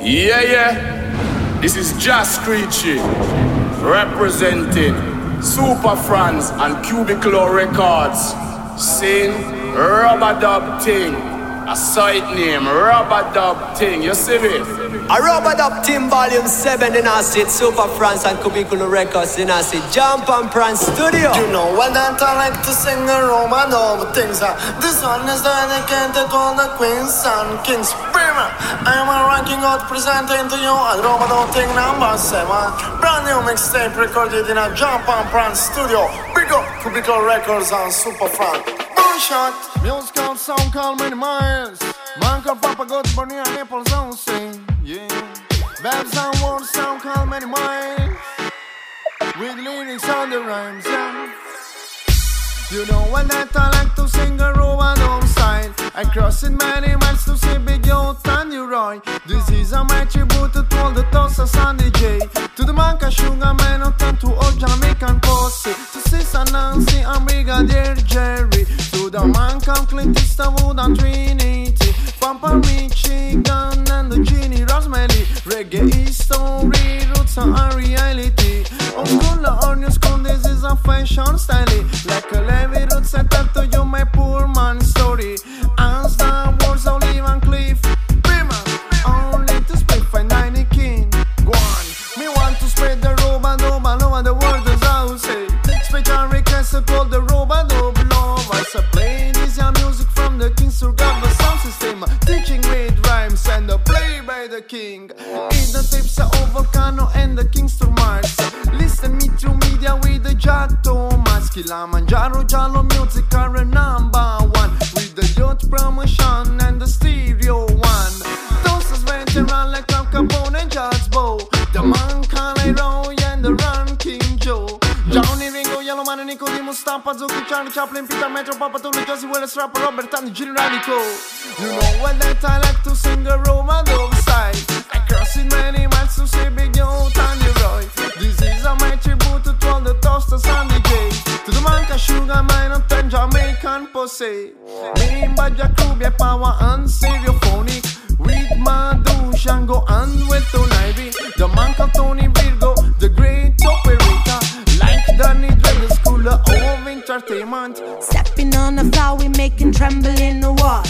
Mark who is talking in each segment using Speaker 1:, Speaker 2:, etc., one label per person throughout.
Speaker 1: Yeah, yeah. This is Jah Screechy representing Supah Frans and Cubiculo Records. Sing Rub-a-dub Ting. A site name, Rub-a-dub Ting. You see me?
Speaker 2: A Rub-a-dub Ting Volume 7 in our seat, Supah Frans and Cubiculo Records in our seat, Jump and Prance Studio.
Speaker 3: You know what that I like to sing a Rubber Dub Things. Uh, this one is dedicated to all the queens and kings. Prima, I'm a ranking out presenting to you a Rub-a-dub Ting number 7. Brand new mixtape recorded in a Jump and Prance Studio. Big up Cubiculo Records and Supah Frans shot. Music out sound call many miles. Man called Papa go to Bernie and Naples on sing. Yeah. Bad sound world sound call many miles. With lyrics on the rhymes, yeah. You know when that I like to sing a Roman home style. I crossing many miles to see Big Youth and Roy. This is a my tribute to all the tossers and DJ. To the Manca Sugar Man, and to all Jamaican posse. To Sister Nancy and Brigadier Jerry. To the Manca Clint Eastwood and Trinity. Pampa Michigan and the Genie Rosemary. Reggae history, roots and reality. Or new school, this is a fashion style. Like a levy roots, I tell you my poor man story. As the words of Levan Cliff. Prima, only to speak for 90 king. Go on, me want to spread the dub all over the world as I will say. Special request called the robe and dub love. I say play this music from the King's Surga king. In the tips of Volcano and the Kingston Mars. Listen me through media with the Jato Kilimanjaro Jalo music are number one with the youth promotion and the stereo one. Those is veteran like Al Capone and Judge the man Roy and the Ranking Joe. Johnny Ringo, Yellowman, Nico, Stampa, Zuki, Charlie Chaplin, Peter Metro, Papa Tony, Josey Wales, Rapper, Robert, and Gene Radico. You know what that I like to sing a Roman dove I crossing many miles to see Big Yo, Tanya Roy. This is a my tribute to all the toasters and the gay. To the Manca Sugar Man and ten Jamaican pussy. Me and Baja Club, power and stereophonic. With Madu, Shango, and with Ivy. The Manca Tony Virgo, the great operator. Like Danny Dread, the school of entertainment.
Speaker 4: Stepping on the floor, we making tremble in the wall.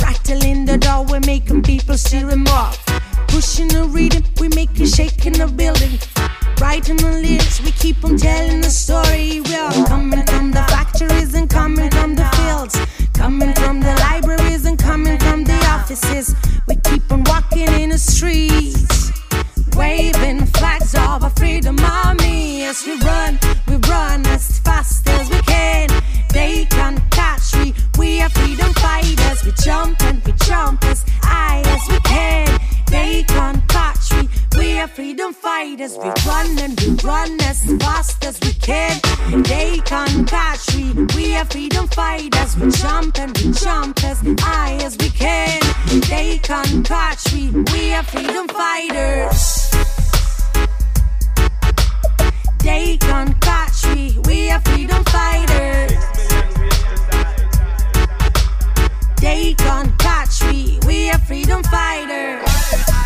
Speaker 4: Rattling the door, we're making people see off. Pushing the rhythm, we making shaking the building. Writing the lyrics, we keep on telling the story. We are coming from the factories and coming from the fields. Coming from the libraries and coming from the offices. We keep on walking in the streets. Waving flags of our freedom army as we run, we run as fast as we can. They can't catch me, we are freedom fighters. And we jump They can't catch me, we are freedom fighters. We run and we run as fast as we can. They can't catch me, we are freedom fighters. We jump and we jump as high as we can. They can't catch me, we are freedom fighters. They can't catch me, we are freedom fighters. They can't catch me, we are freedom fighters.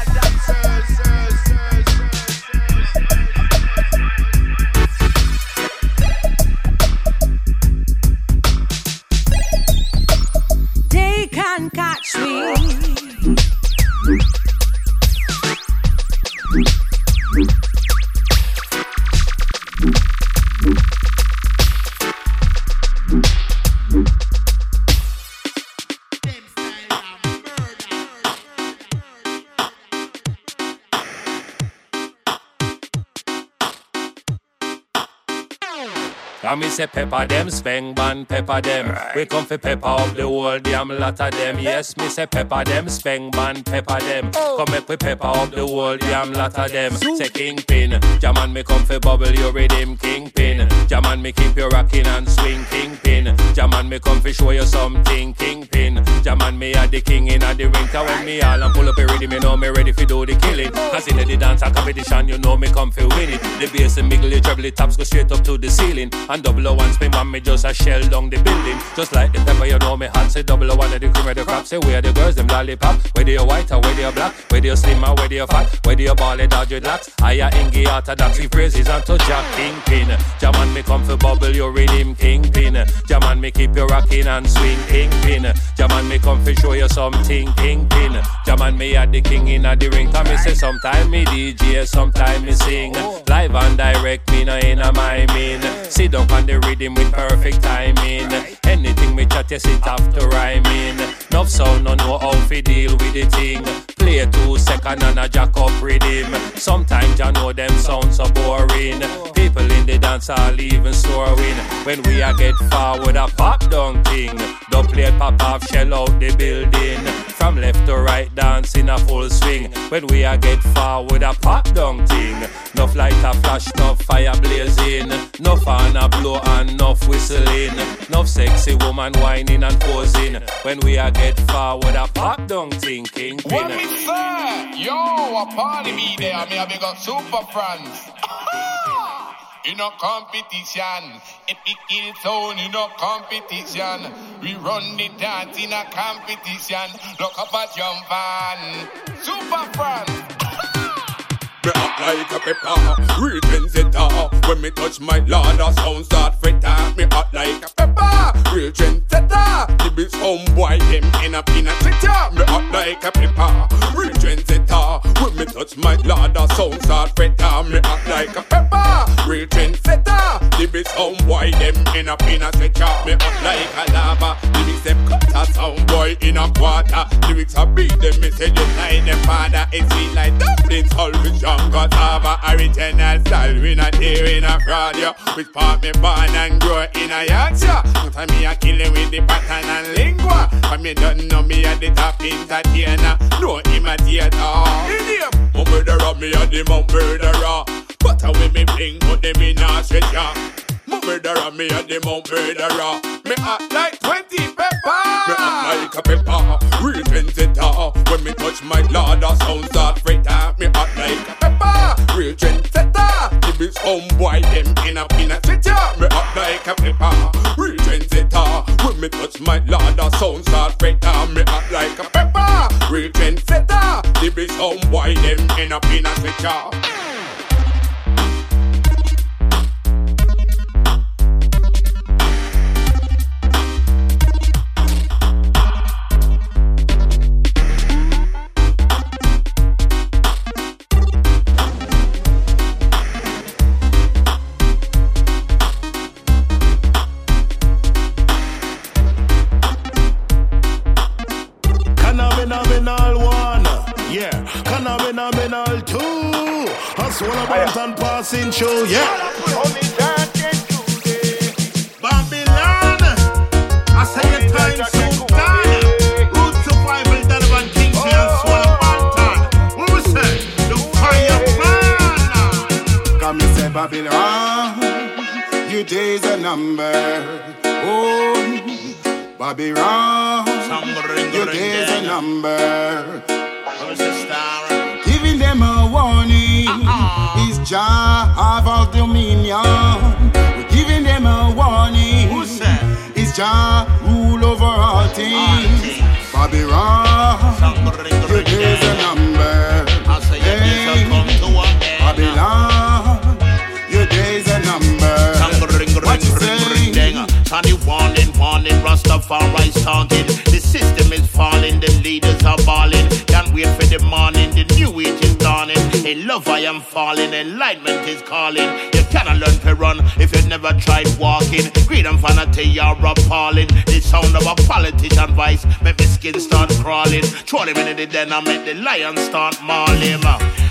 Speaker 5: Say pepper them, Speng Bond pepper them. We come for pepper up the whole damn lot of them. Yes, me say pepper them, Speng Bond pepper them. Oh. Come make we pepper up the whole damn lot of them. Say kingpin, Jaman me come for bubble your rhythm kingpin. Jaman me keep you rocking and swing kingpin. Jaman me come for show you something kingpin. Jaman me a the king in a the ring. Cause when me all and pull up a rhythm, you know me ready for do the killing. Cause in the dance competition, you know me come for win it. The bass and miggle, treble, the tops go straight up to the ceiling. And And double O one spin man, me just a shell down the building. Just like the pepper, you know me hot. Say double one of the cream of the crop. Say where the girls, them lollipop. Whether you white or whether you black. Whether you slim or whether you fat. Whether you ball it or dreadlocks. I a ingy orthodox. He praises unto Jack Kingpin. Jaman me come for bubble, your rhythm kingpin. Jaman me keep you rocking and swing kingpin. Jaman me come for show you something kingpin. Jaman me at the king in the ring. Come me say sometime me DJ, sometime me sing. Live and direct me no in a my mean. Sit down on the rhythm with perfect timing. Anything me chat, you sit after rhyming. No sound, no know how fi deal with the thing. Play two second and a jack up rhythm. Sometimes I know them sound so boring. People in the dance all even snoring. When we a get forward, a pop down thing. Don't play pop off, shell out the building. From left to right, dance in a full swing. When we a get forward, a pop down thing. Enough light a flash, enough fire blazing. Enough fan a blow and enough whistling. Enough sexy woman whining and posing. When we are get forward, a pop down thing, kingpin.
Speaker 1: What me say? Yo, a party me there, me a big up Supah Frans. In no competition, epic kill zone in no competition. We run the dance in a competition. Look up at jump on, Supah Frans.
Speaker 6: Me act like a pepper, real trendsetter. When me touch my lord, a sound start fritter. Me act like a pepper, real trendsetter. The bitch homeboy them in a peanut fritter. Me act like a pepper, real trendsetter. When me touch my lord, a sound start fritter. Me act like a pepper, real trendsetter. The bitch homeboy them in a peanut fritter. Me act like a lava. The mix them cut a sound boy in a quarter. Lyrics a beat them, me say you like them father. It's like dumplings, all with John Cause have a original style. We not here in a fraud, yo Which part me born and grow in a Yorkshire No time me a kill it with the pattern and lingua. But me don't know me a the top entertainer. No imitator. Idiot. Mo murderer, me a the mo murderer But a way me bling, but them in a stretcher? Mo murderer, me a the mo murderer Me act like 20 pepper. Me act like a pepper. Real trendsetter When me touch my lord, a sound start fritter Me act like a pepper Real trendsetter. The bitch homeboy them in a peanut stretcher Me act like a pepper Real trendsetter. When me touch my lord, a sound start fritter Me act like a pepper. Real trendsetter. The bitch homeboy them in a peanut stretcher
Speaker 7: Phenomenal him in the den and make the lion start mauling.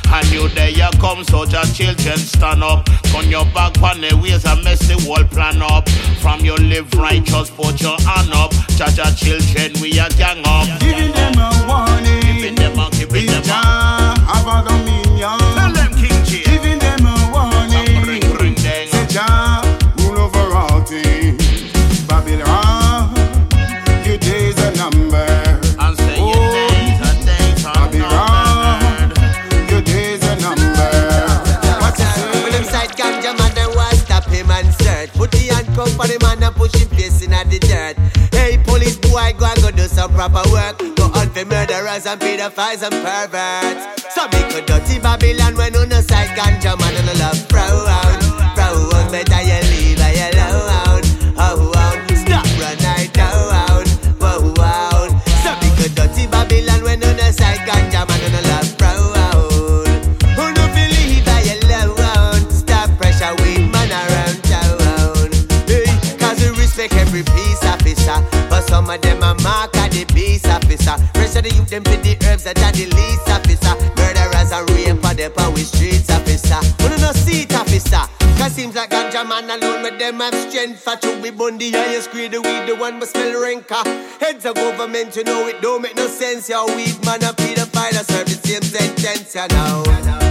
Speaker 7: And you there you come, so just children stand up. Turn your back on the ways and mess the whole plan up. From your live righteous, put your hand up. Jaja children, we are gang up.
Speaker 2: Murderers and pedophiles and perverts. So make a dirty Babylon when on the side ganja man and a Them to the herbs that are the least officer. Murderers and rape for the power streets officer. Who no seat officer. Cause seems like ganja man alone with them have strength For to be bundy highest grade the weed the one must smell ranker Heads of government you know it don't make no sense Your weed man a pedophile a serve the same sentence you know Go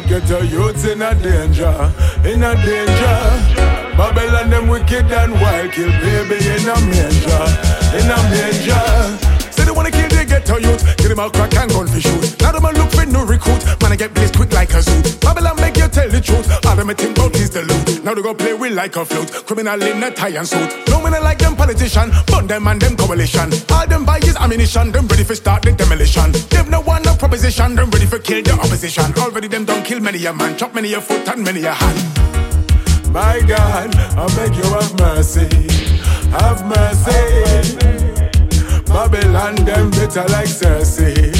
Speaker 8: God, get your youths in a danger, in a danger. Babylon them wicked and wild, kill baby in a manger, in a manger. Wanna kill the ghetto youth, get them out crack and gun for shoot. Now them a look for new recruit, man I get blazed quick like a suit. Babylon make you tell the truth, all them a think about is the loot. Now they go play with like a flute, criminal in a tie and suit. No man like them politician, bun them and them coalition. All them buy is ammunition, them ready for start the demolition. Them no one no proposition, them ready for kill the opposition. Already them don't kill many a man, chop many a foot and many a hand. My God, I beg you have mercy, have mercy. Babylon them bitter like Cersei.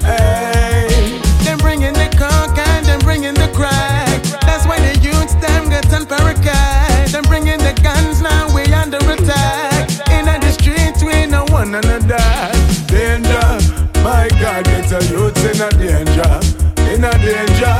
Speaker 8: Hey,
Speaker 9: Them bringing the coke and them bringing the crack. That's why the youths them get on. Them bringing the guns now, we under attack. In the streets, we no one that.
Speaker 8: danger, my God, get a youth in a danger, in a danger.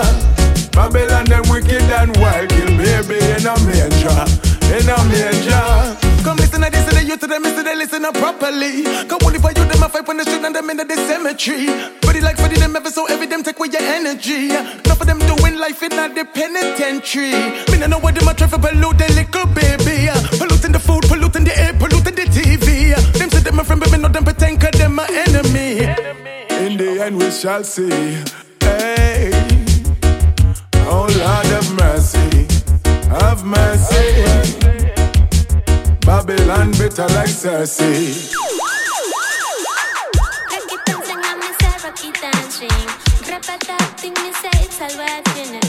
Speaker 8: Babylon them wicked and wild, kill baby in a manger, in a manger.
Speaker 9: Come listen to this to the youth to them, listen they listen up properly. Come only for you, them a fight when the street and them in the cemetery. Body like Freddy, them ever so every them take away your energy. Enough of them doing life in the penitentiary. Me no know what them a try for pollute the little baby. Polluting the food, polluting the air, polluting the TV. Them say them a friend, but me know them pretend cause them my enemy.
Speaker 8: In the end, we shall see. Hey, oh bitter like Cersei.
Speaker 10: Early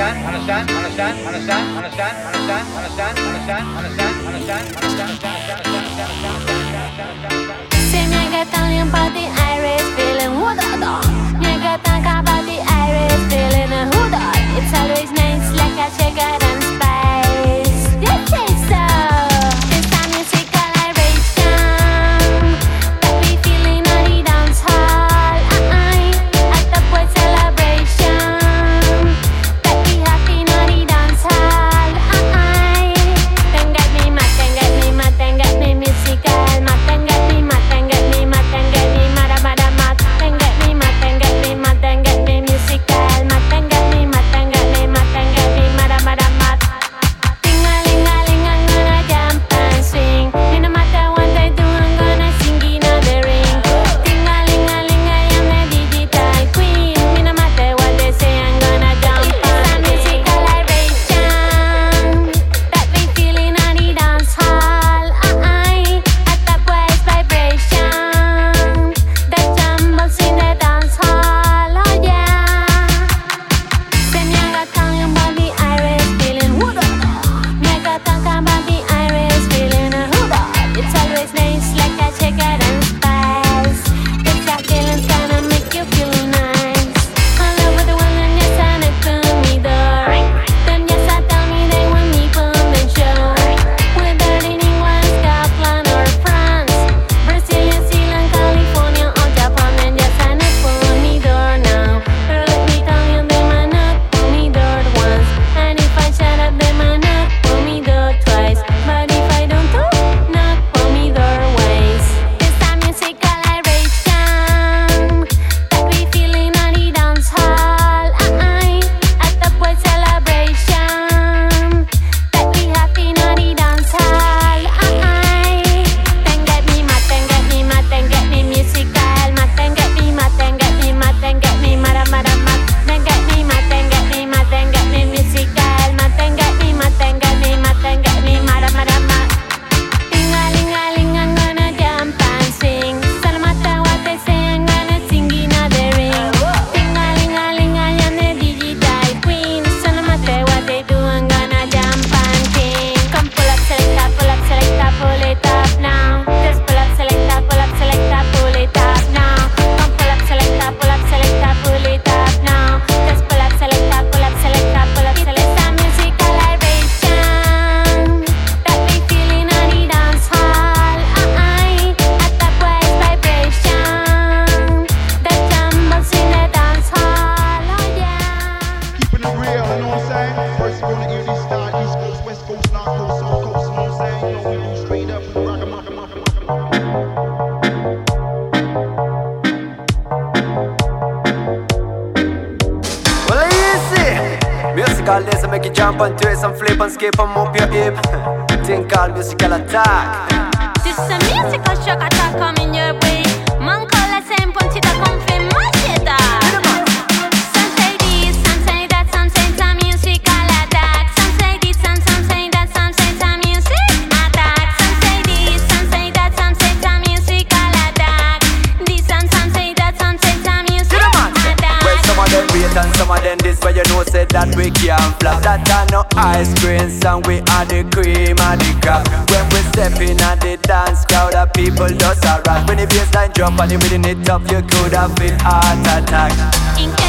Speaker 11: understand, understand, understand, understand, understand, understand, understand, understand, understand, understand, understand, understand, understand, understand,
Speaker 10: understand, ice cream, and we are the cream of the crop. When we step in at the dance, crowd the people just a rock. When the bassline drop and the rhythm it up, you could have been heart attack.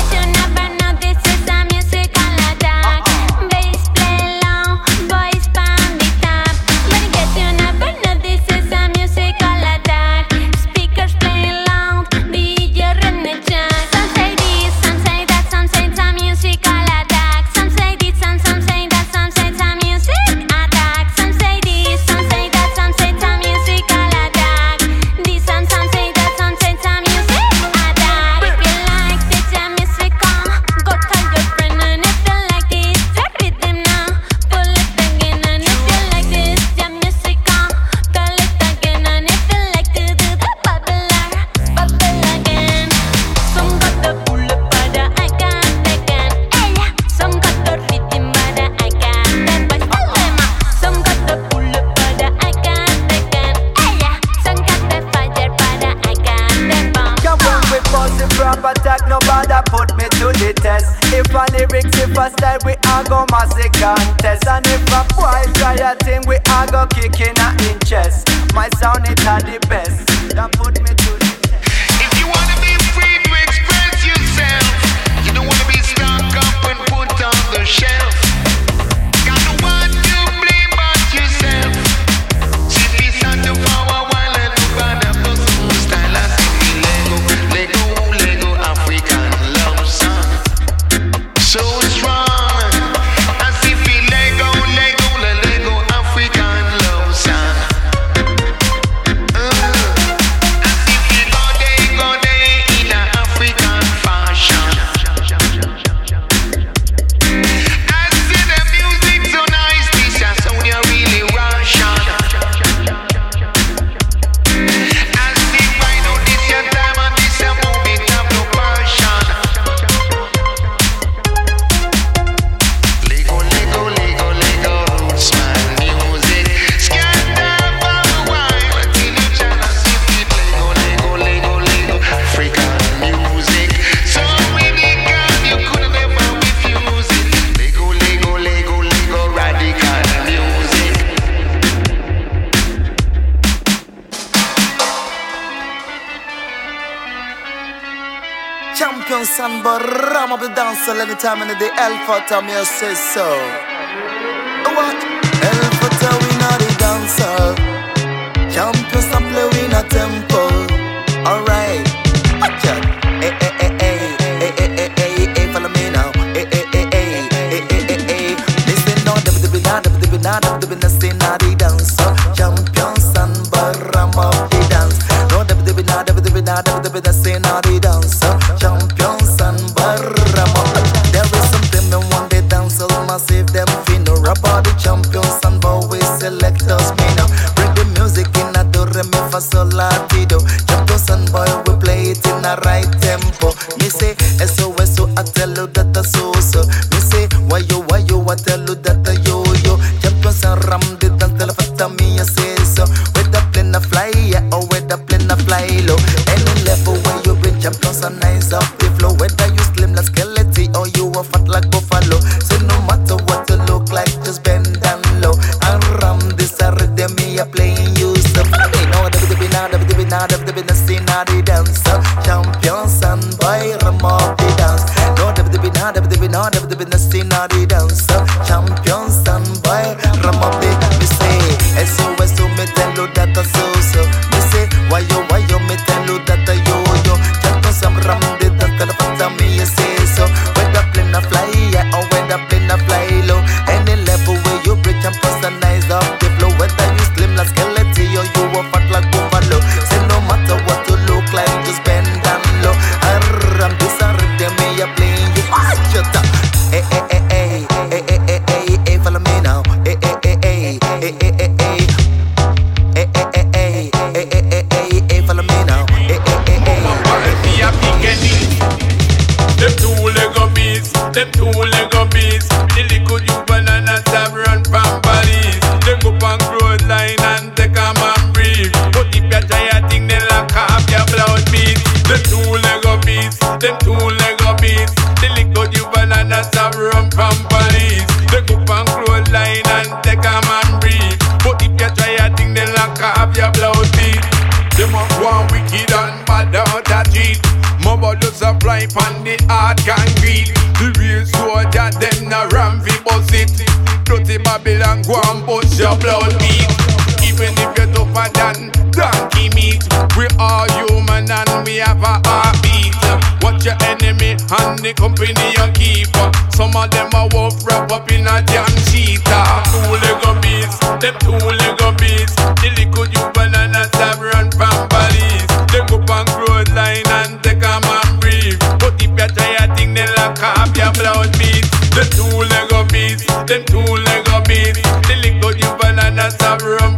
Speaker 12: time
Speaker 13: in the day, Alpha me I say so. What? Alpha we not dancer.
Speaker 1: rock.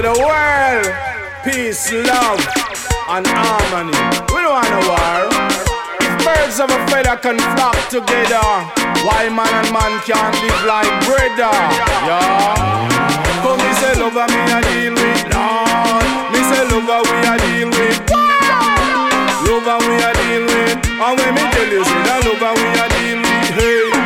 Speaker 1: To the world. Peace, love, and harmony. We don't want a war. If birds of a feather can flock together, why man and man can't live like brother? Yeah. Come, me say lover, me a deal with. Lord. Me say lover, we a deal with. Lover, we a deal with. And when me tell you, say that lover, we a deal with. Hey.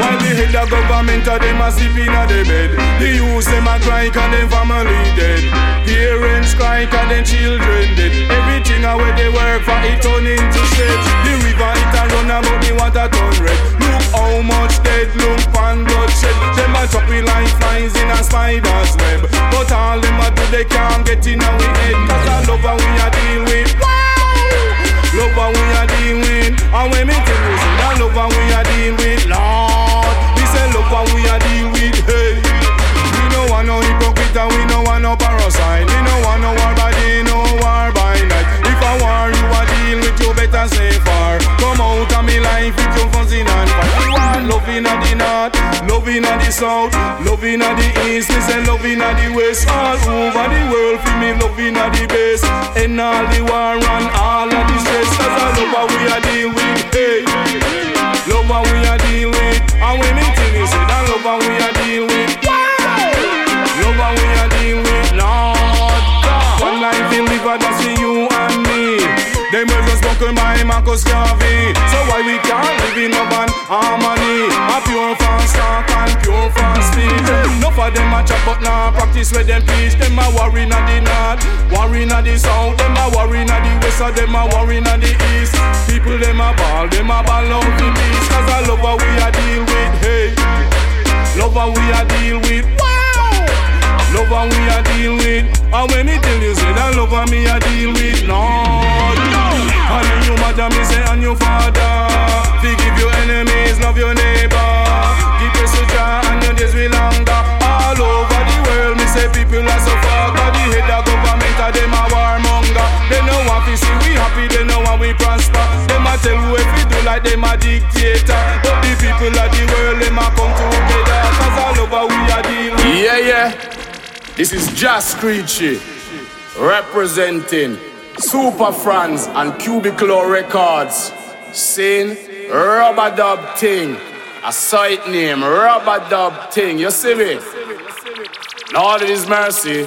Speaker 1: While the head of government a them a sleep in a the bed The youths them a cry cause them family dead. Parents cry cause them children dead. Everything a where they work for it turn into shit. The river it a run about the water turn red. Look how much dead look pan bloodshed Them a chop we like flies in a spider's web. But all them a do they can't get in our head. Cause I love how we a deal with Love what we are deal with. And when me tell you say that love how we a deal with. Lord Me say love how we a deal with. Hey. We no want no hypocrite and we no want no parasite. We no want no war by day, no war by night. If a war you a deal with you better say far. Come out of me life with your fussing and fight We want love in the north Love in the south Love in the east. Me say love in the west. All over the world for me love in the best And all the war and all of the stress. Cause I love how we a deal with Hey. Love how we a deal with. And when me tell you say that love how we a deal with Words was spoken by Marcus Garvey. So why we can't live in love and harmony? A pure fast talk and pure fast speech Enough of them a chat but now practice where them preach. Them a worry na the north, worry na the south. Them a worry na the west, or them a worry na the east. People them a ball, them a ball out the peace Cause I love how we a deal with, hey. Love how we a deal with, wow Love how we a deal with. And when me tell you say that love how me a deal with. Lord And then you mother me say and your father. Forgive your enemies, love your neighbor. Give your soldier and your days will longer. All over the world me say people are so far Cause the head of government a them a warmonger. They know want to see we happy, they know want we prosper. Them a tell who if we do like them a dictator. But the people of the world them a come together. Cause all over we a deal Yeah, yeah this is Jah Screechy representing Supah Frans and Cubiculo Records saying Rub-a-dub Ting. A site name, Rub-a-dub Ting. You see me? Lord His mercy.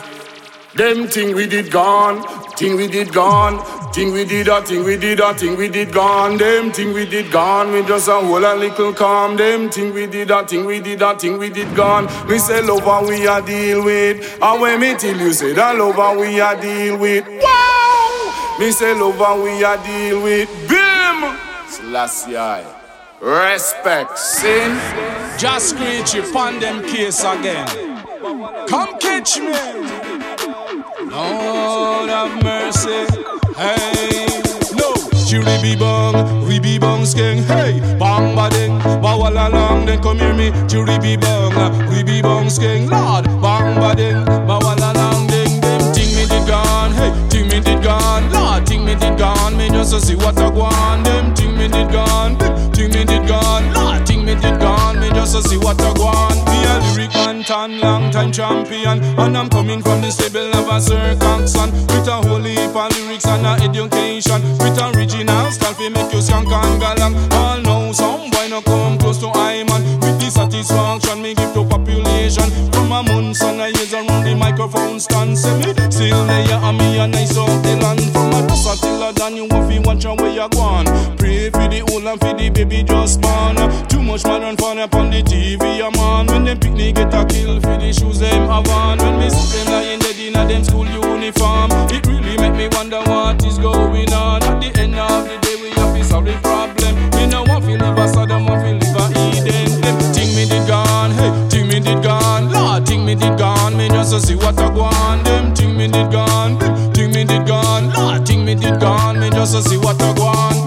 Speaker 1: Them thing we did gone, thing we did gone, thing we did a thing we did a thing we did gone, them thing we did gone, we just a whole a little calm, them thing we did a thing we did a thing we did gone, we say love and we a deal with, and when me tell you say that love and we a deal with, wow, me say love and we a deal with, bim, Selassie I. Respect, sin.
Speaker 14: Just screech upon them case again. Come catch me. Lord have mercy. Hey, no. Chiri be bong, we be bong skeng. Hey, bang ba ding, ba walla long. Then come hear me. Chiri be bong, ah, we be bong skeng. Lord, bang ba ding, ba walla long. Ding ding, ting me did gone. Hey, ting me did gone. Lord, ting me did gone. Me just to see what I want. Them ting me did gone. Ting me did gone. Lord, to see what I want. Me a lyric man, tan long time champion, and I'm coming from the stable of a circumcision with a whole heap of lyrics and a education, with original style fi make you skank and galang. All know some boy no come close to I man with
Speaker 1: The satisfaction me give to population. From a month and a years around the microphone stand. Say me still there and me a nice off the land. From a dust till a done you fi watch where you gone. The and for the baby just born. Too much man run fun up on the TV a man. When them picnic get a kill for the shoes them have on. When me see them lying dead in a them school uniform. It really make me wonder what is going on. At the end of the day we have to solve the problem. Me no want fi live a Sodom, want fi live a Eden. Them think me did gone, hey, think me did gone. Lord, think me did gone. Me just to see what I want. Them think me did gone, think me did gone. Lord, think me did gone. Me just to see what I go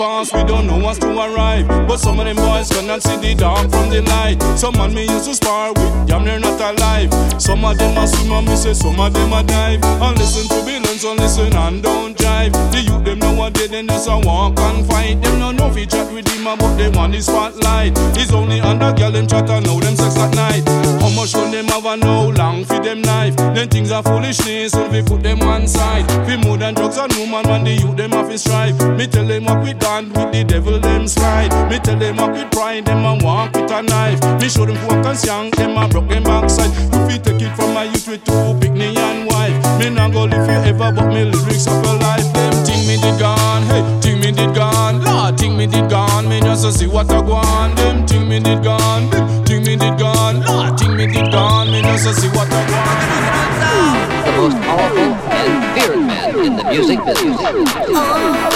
Speaker 1: we don't know what's to arrive. But some of them boys cannot see the dark from the light. Some man me used to spar with, damn they're not alive. Some of them are swim and me say some of them are dive. And listen to Bill so listen and don't drive. The youth them nowadays then just a walk and fight. Them no know fi chat with him about them on the spotlight. It's only under girl them chat and know them sex at night. How much when them have a no long fi them knife. Then things are foolishness so we put them one side. Fi more than drugs and woman when the youth them have strive. Me tell them what we done with the devil them slide. Me tell them what with pride them and walk with a knife. Me show them fuck and young them a broke them backside. If we take it from my youth with two picnic and wife. Me not go live forever but me lyrics of a life. Them think me did gone, hey, think me did gone. Lord, think me did gone. Me just to see what I go on. Them think me did gone, think me did gone. Lord, think me did gone. Me just to see what I go on.
Speaker 15: The most powerful and feared man in the music business.
Speaker 16: Oh.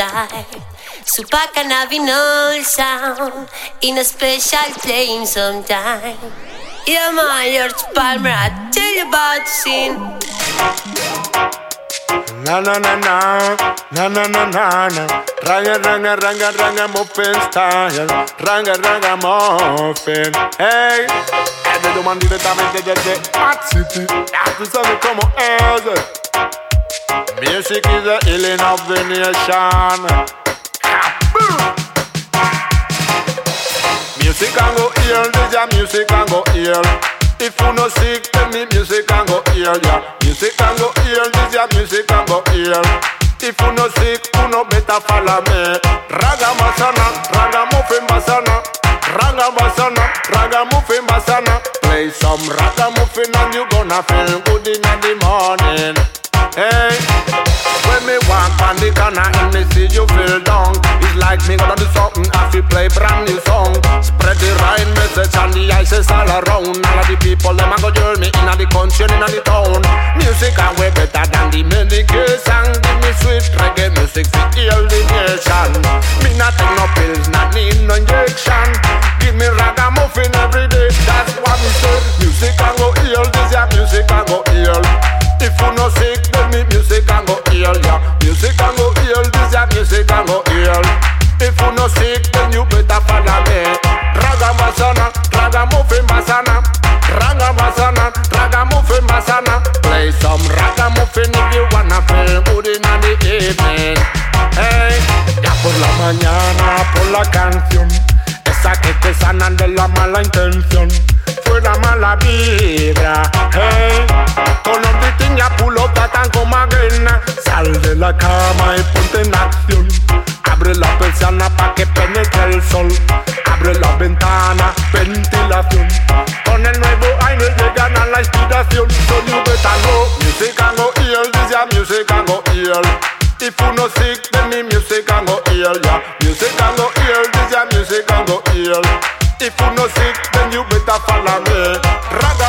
Speaker 16: Style. Super cannabinol sound in a special plane sometime. Yeah, man, George Palmer, I tell you about the scene.
Speaker 14: Na na na na, na na na na na. Ranga ranga ranga ranga muffin style, ranga ranga muffin. Hey, è domani direttamente desde Hot City. Tu sai come è. Music is the healing of the nation. Music can go heal, this your music can go heal. If you no sick, then me music can go heal, yeah. Music can go heal, this your music can go heal. If you no sick, you no better follow me. Raga masana, raga muffin masana. Raga masana, raga muffin masana. Play some raga muffin and you gonna feel good in the morning. Hey, when me walk on the corner and me see you feel down, it's like me gonna do something. I feel play brand new song, spread the right message and the ices all around. All of the people them a go join me in the country and in the town. Music are way better than the medication. Give me sweet reggae music to heal the nation. Me not take no pills, not need no injection. Give me ragamuffin every day. That's what me say. Music can go heal, this yeah music can go heal. If you no sick, then me music can go heal, yeah. Music can go heal, this yeah music can go heal. If you no sick, then you better follow me. Raga masana, raga muffin masana, raga masana, raga muffin masana. Play some raga muffin if you wanna feel good in the evening. Hey, ya por la mañana, por la canción, esa que te sanan de la mala intención. Fuera mala vibra, hey. Con pull up that and come again. Sal de la cama y ponte en acción. Abre la persiana pa' que penetre el sol. Abre la ventana, ventilación. Con el nuevo aire llegan a la inspiración. So you better music can go heal, this ya music can go heal. If you no sick, then me music can go heal, yeah. Music can go heal, this ya music can go heal. If you no sick, then you better follow me. Raga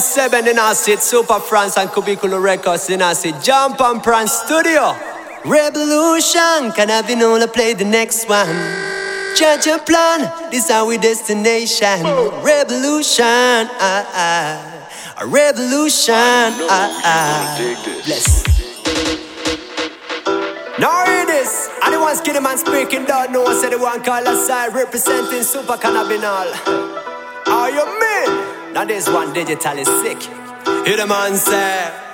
Speaker 17: 7, then I Supah Frans and Cubiculo Records, then I Jump and Prance Studio. Revolution, can I be known to play the next one? Change your plan, this our destination. Revolution, ah ah. A revolution, ah ah. Bless. Now hear this. Anyone skinny man speaking, don't know. Said the one call aside, representing super cannabinol. Are you me? Now this one digital is sick. Hear the man say.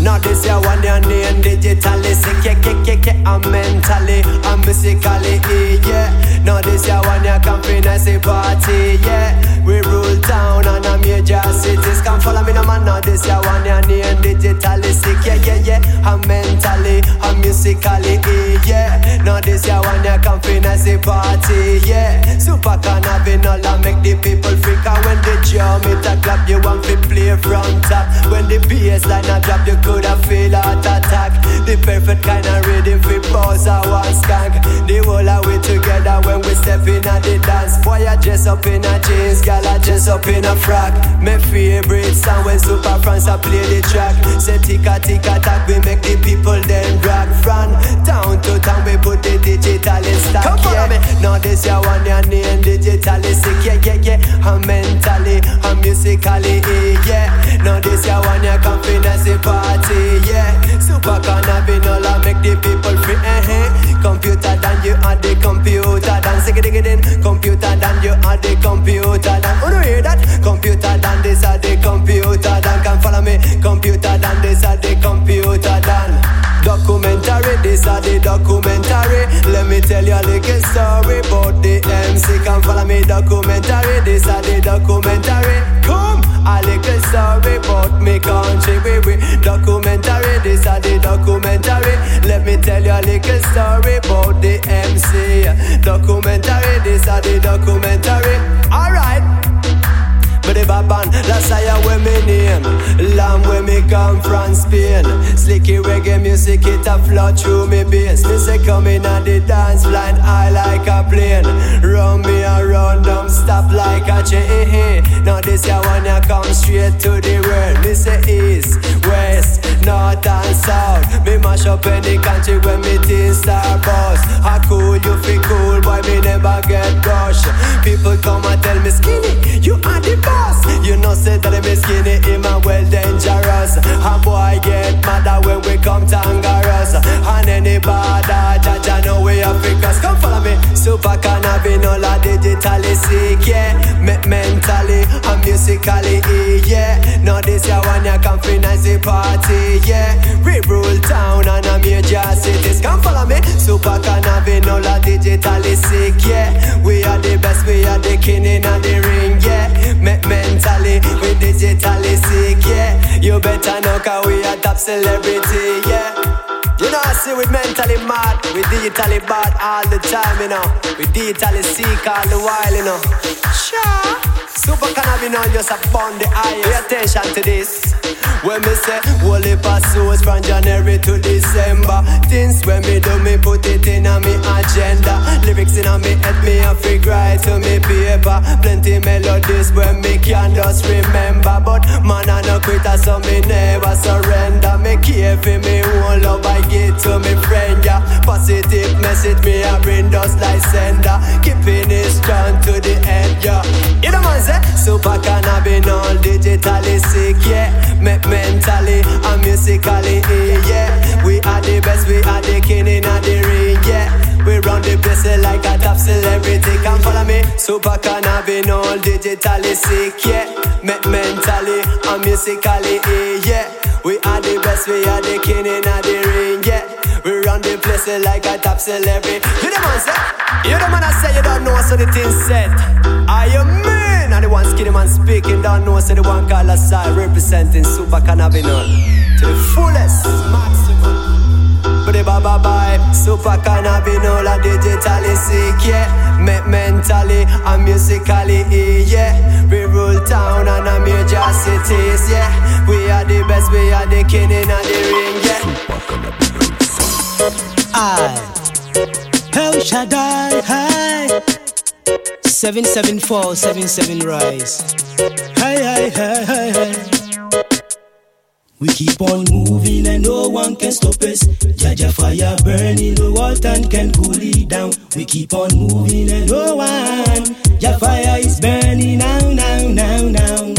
Speaker 17: Now this year one day and digitally sick, yeah, yeah, yeah, yeah, I'm mentally, I'm musically, yeah. Now this year one year come finesse party, yeah. We rule town and a major cities come follow me no man Now this year one year and digitally sick, yeah, yeah, yeah. I'm mentally, I'm musically, yeah. Now this year one you come as a party, yeah. Super carnival, I make the people freak out when the drum it a clap, you want to play from top. When the bass line a drop, you coulda feel heart attack. The perfect kind of rhythm for pause a one skank. The whole of we together when we step in at the dance. Boy, I dress up in a jeans, girl, I dress up in a frock. My favorite song when Supah Frans I play the track. Say ticka ticka tack, we make the people then rock. From town to town, we put the digital in stock. Come yeah. me. Now this year one your name digitally sick, yeah, yeah, yeah. I'm mentally, I'm musically, yeah. Now this year one your confidence a party, yeah. Super cannabinol, I make the people free, eh, eh. Computer than you are the computer, dance, dig it, in. Computer than you are the computer, than. Oh, no, hear that? Computer than this are the computer, than. Can follow me? Computer than this are the computer, than. Documentary, this are the documentary. Let me tell you a little story about the MC. That's where me name. Lamb where me come from Spain. Slicky reggae music, it a flow through me bass Me say come in on the dance blind I like a plane. Run me around, don't stop like a chain Now this one ya come straight to the world Me say east, west, north and south Me mash up any country when me things star boss How cool you feel cool, boy me never get crushed People come and tell me skinny, you are the boss. You know, say that I'm skinny, him and well dangerous. A boy get mad when we come tangerous. And anybody, judge, I know we Africans. Come follow me. Super cannabinola, digitally sick, yeah. Me mentally and musically, yeah. Now this year one, you come finance the party, yeah. We rule town and a major cities. Come follow me. Super cannabinola, digitally sick, yeah. We are the best, we are the king in the ring, yeah. Me mentally, we digitally sick, yeah. You better know cause we a top celebrity, yeah. You know I see we mentally mad, we digitally bad all the time, you know. We digitally sick all the while, you know. Sure. Super cannabinoid just upon the eye. Pay attention to this. When me say holy pursuits from January to December, things when me do me put it in a me agenda. Lyrics in a me head me a free write to me paper. Plenty melodies when me can just remember, but man I no quitter so me never surrender. Me care for me own love I give to me friend yeah. Positive message me a bring dust like sender. Keeping it strong to the end yeah. Know man say digitally sick, yeah. Me mentally and musically, yeah. We are the best, we are the king in the ring, yeah. We run the place like a top celebrity. Come follow me. Super cannabinol, digitally sick, yeah. Me mentally and musically, yeah. We are the best, we are the king in the ring, yeah. We run the place like a top celebrity. You the man say, you the man I say you don't know so the thing set. Are you mean? And the one skinny man speaking, don't know so the one call aside representing super cannabinol to the fullest maximum. But the bye bye super cannabinol a digitally sick, yeah. Me mentally and musically, yeah. We rule town and a major cities, yeah. We are the best, we are the king in the ring, yeah.
Speaker 18: I El Shaddai 774 77 rise Hi hi hi hi hi we keep on moving and no one can stop us. Jaja fire burning, no water can cool it down. We keep on moving and no one. Jaja fire is burning now, now, now, now.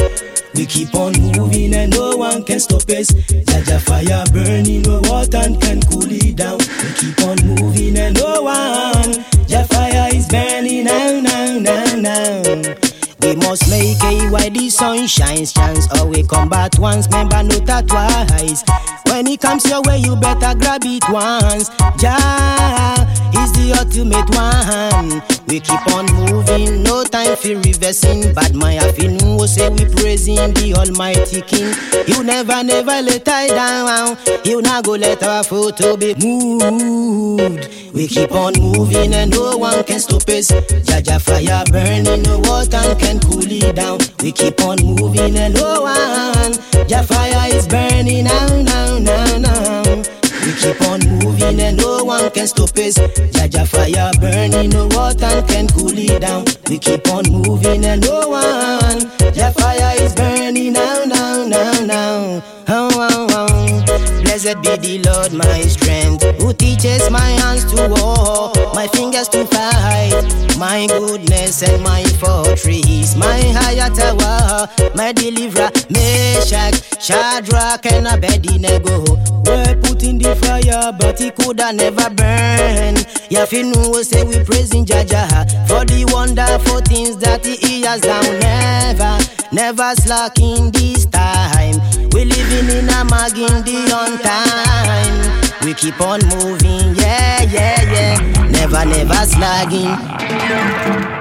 Speaker 18: We keep on moving and no one can stop us. Jaja fire burning, no water can cool it down. We keep on moving and no one. Jaja fire is burning oh, now, now, now, now. We must make a while the sun shines, chance or we combat once, remember not that twice. When it comes your way, you better grab it once. Jah is the ultimate one. We keep on moving, no time for reversing. Bad my feeling will say we praising the Almighty King. You never, never let I down. You not go let our photo be moved. We keep on moving and no one can stop us. Jaja fire burning, no water can cool it down. We keep on moving and no one. Jaja fire is burning now, now, now, now. We keep on moving and no one can stop us. Jaja fire burning, no water can cool it down. We keep on moving and no one. Jaja fire is burning now, now, now, now. Oh, oh, oh. Blessed be the Lord, my strength, who teaches my hands to war, my fingers to fight, my goodness and my fortress, my higher tower, my deliverer, Meshach, Shadrach, and Abednego. Were put in the fire, but he coulda never burn. Yafinu say we praising Jaja for the wonderful things that he has done. Never, never slacking this time. We living in a magindi on time. We keep on moving, yeah, yeah, yeah. Never, never slagging.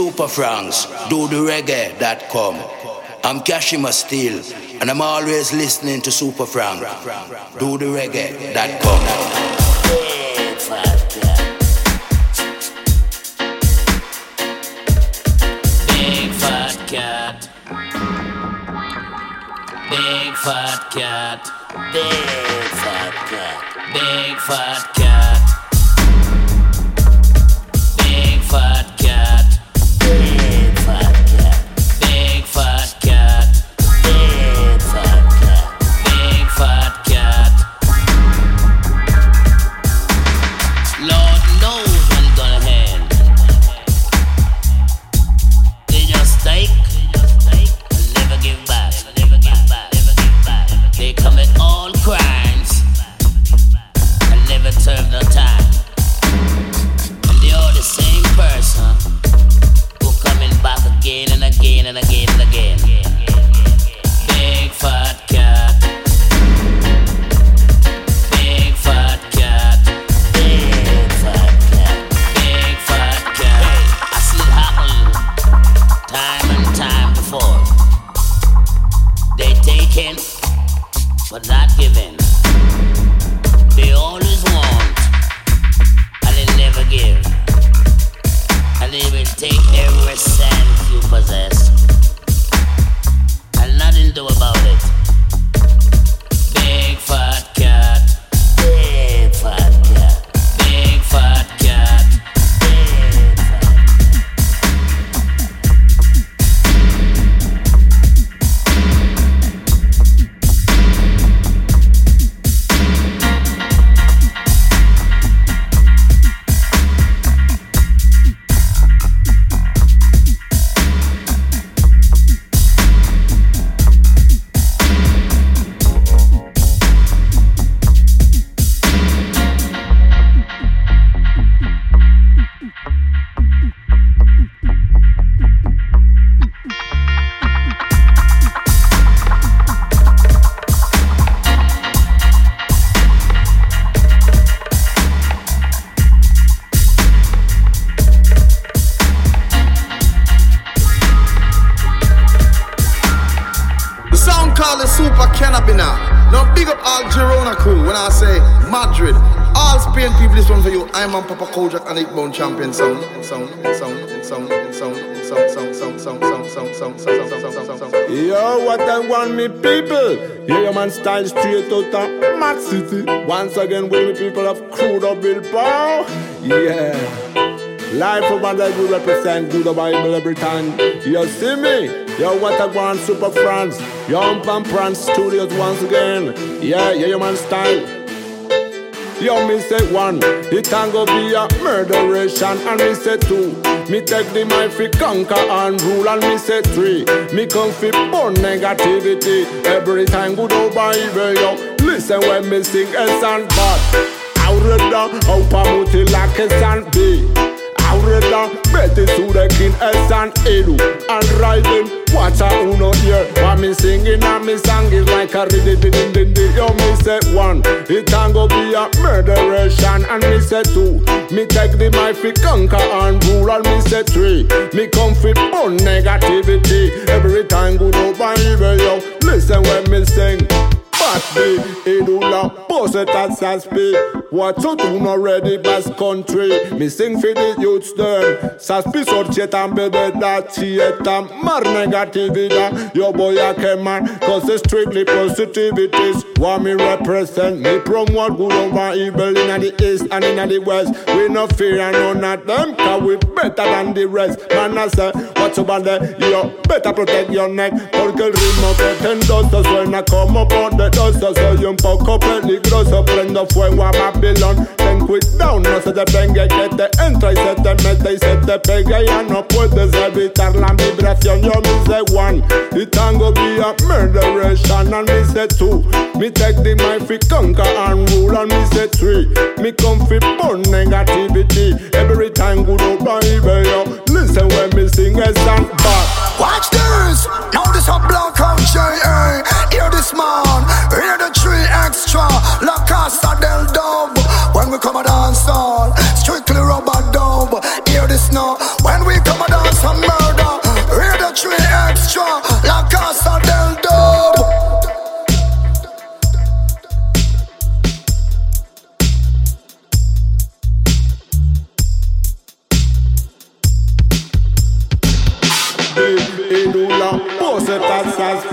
Speaker 13: Supah Frans, do the reggae.com. I'm Cashima Steele, and I'm always listening to Supah Frans, do the reggae.com.
Speaker 19: Big fat cat. Big fat cat. Big fat cat. Big fat.
Speaker 20: I'm on Papa Kojak and Eight Champion sound. Sound, sound, sound, sound, sound, sound, sound, sound, sound, sound, sound, sound, sound, sound.
Speaker 14: Yo, what I want me people. Yeah, your man style straight out of Mad City. Once again, with me people of CrudoBilbao. Yeah. Life for band I will represent good the Bible every time. You see me? Yo, what I want, Supah Frans. Yo, Pam France Studios once again. Yeah, yeah, your man style. Yo, me say one, it can go be a murderation, and me say two. Me take the mind fi conquer and rule, and me say three. Me come fi burn negativity every time good old Bible, yo. Listen when me sing S and bad. Aureda, opa muti like S and B. Aureda, Betty Sudekin, S and Edu, and riding. Watch out, uno here. What me singing and me song is like a riddy diddy diddy. Yo, me say one, it can go be a murderation, and me say two. Me take the mic fi conquer and rule, and me say three. Me come fi burn negativity every time good old Bible, yo. Listen when me sing. Batby, Idula, pose that Saspi. What to do not ready best country? Sing for the youths them. Saspi sorchet and bebe that theater. Mar negativity, your boy a man. Cause it's strictly positivities. What me represent, me promote good over evil in the east and in the west. We no fear and none of them, cause we better than the rest. Man, I say, what's about there? You better protect your neck. Porque el ritmo que te endosa suena como de. Soy un poco peligroso, prendo fuego a Babylon. Ten cuidado, no se te venga que te entra y se te mete y se te pega. Ya no puedes evitar la vibración. Yo me say one, it can go be a murderation. And me say two, me take the mic fi conquer and rule. And me say three, me come fi negativity. Every time good old Bible, yo. Listen when me sing a song back.
Speaker 3: Watch this! Now this a black country, eh? Hear this man, hear the tree extra, La Casa del Dub. When we come a dance all, strictly rubber dub. Hear this now,
Speaker 14: Joseph, that's as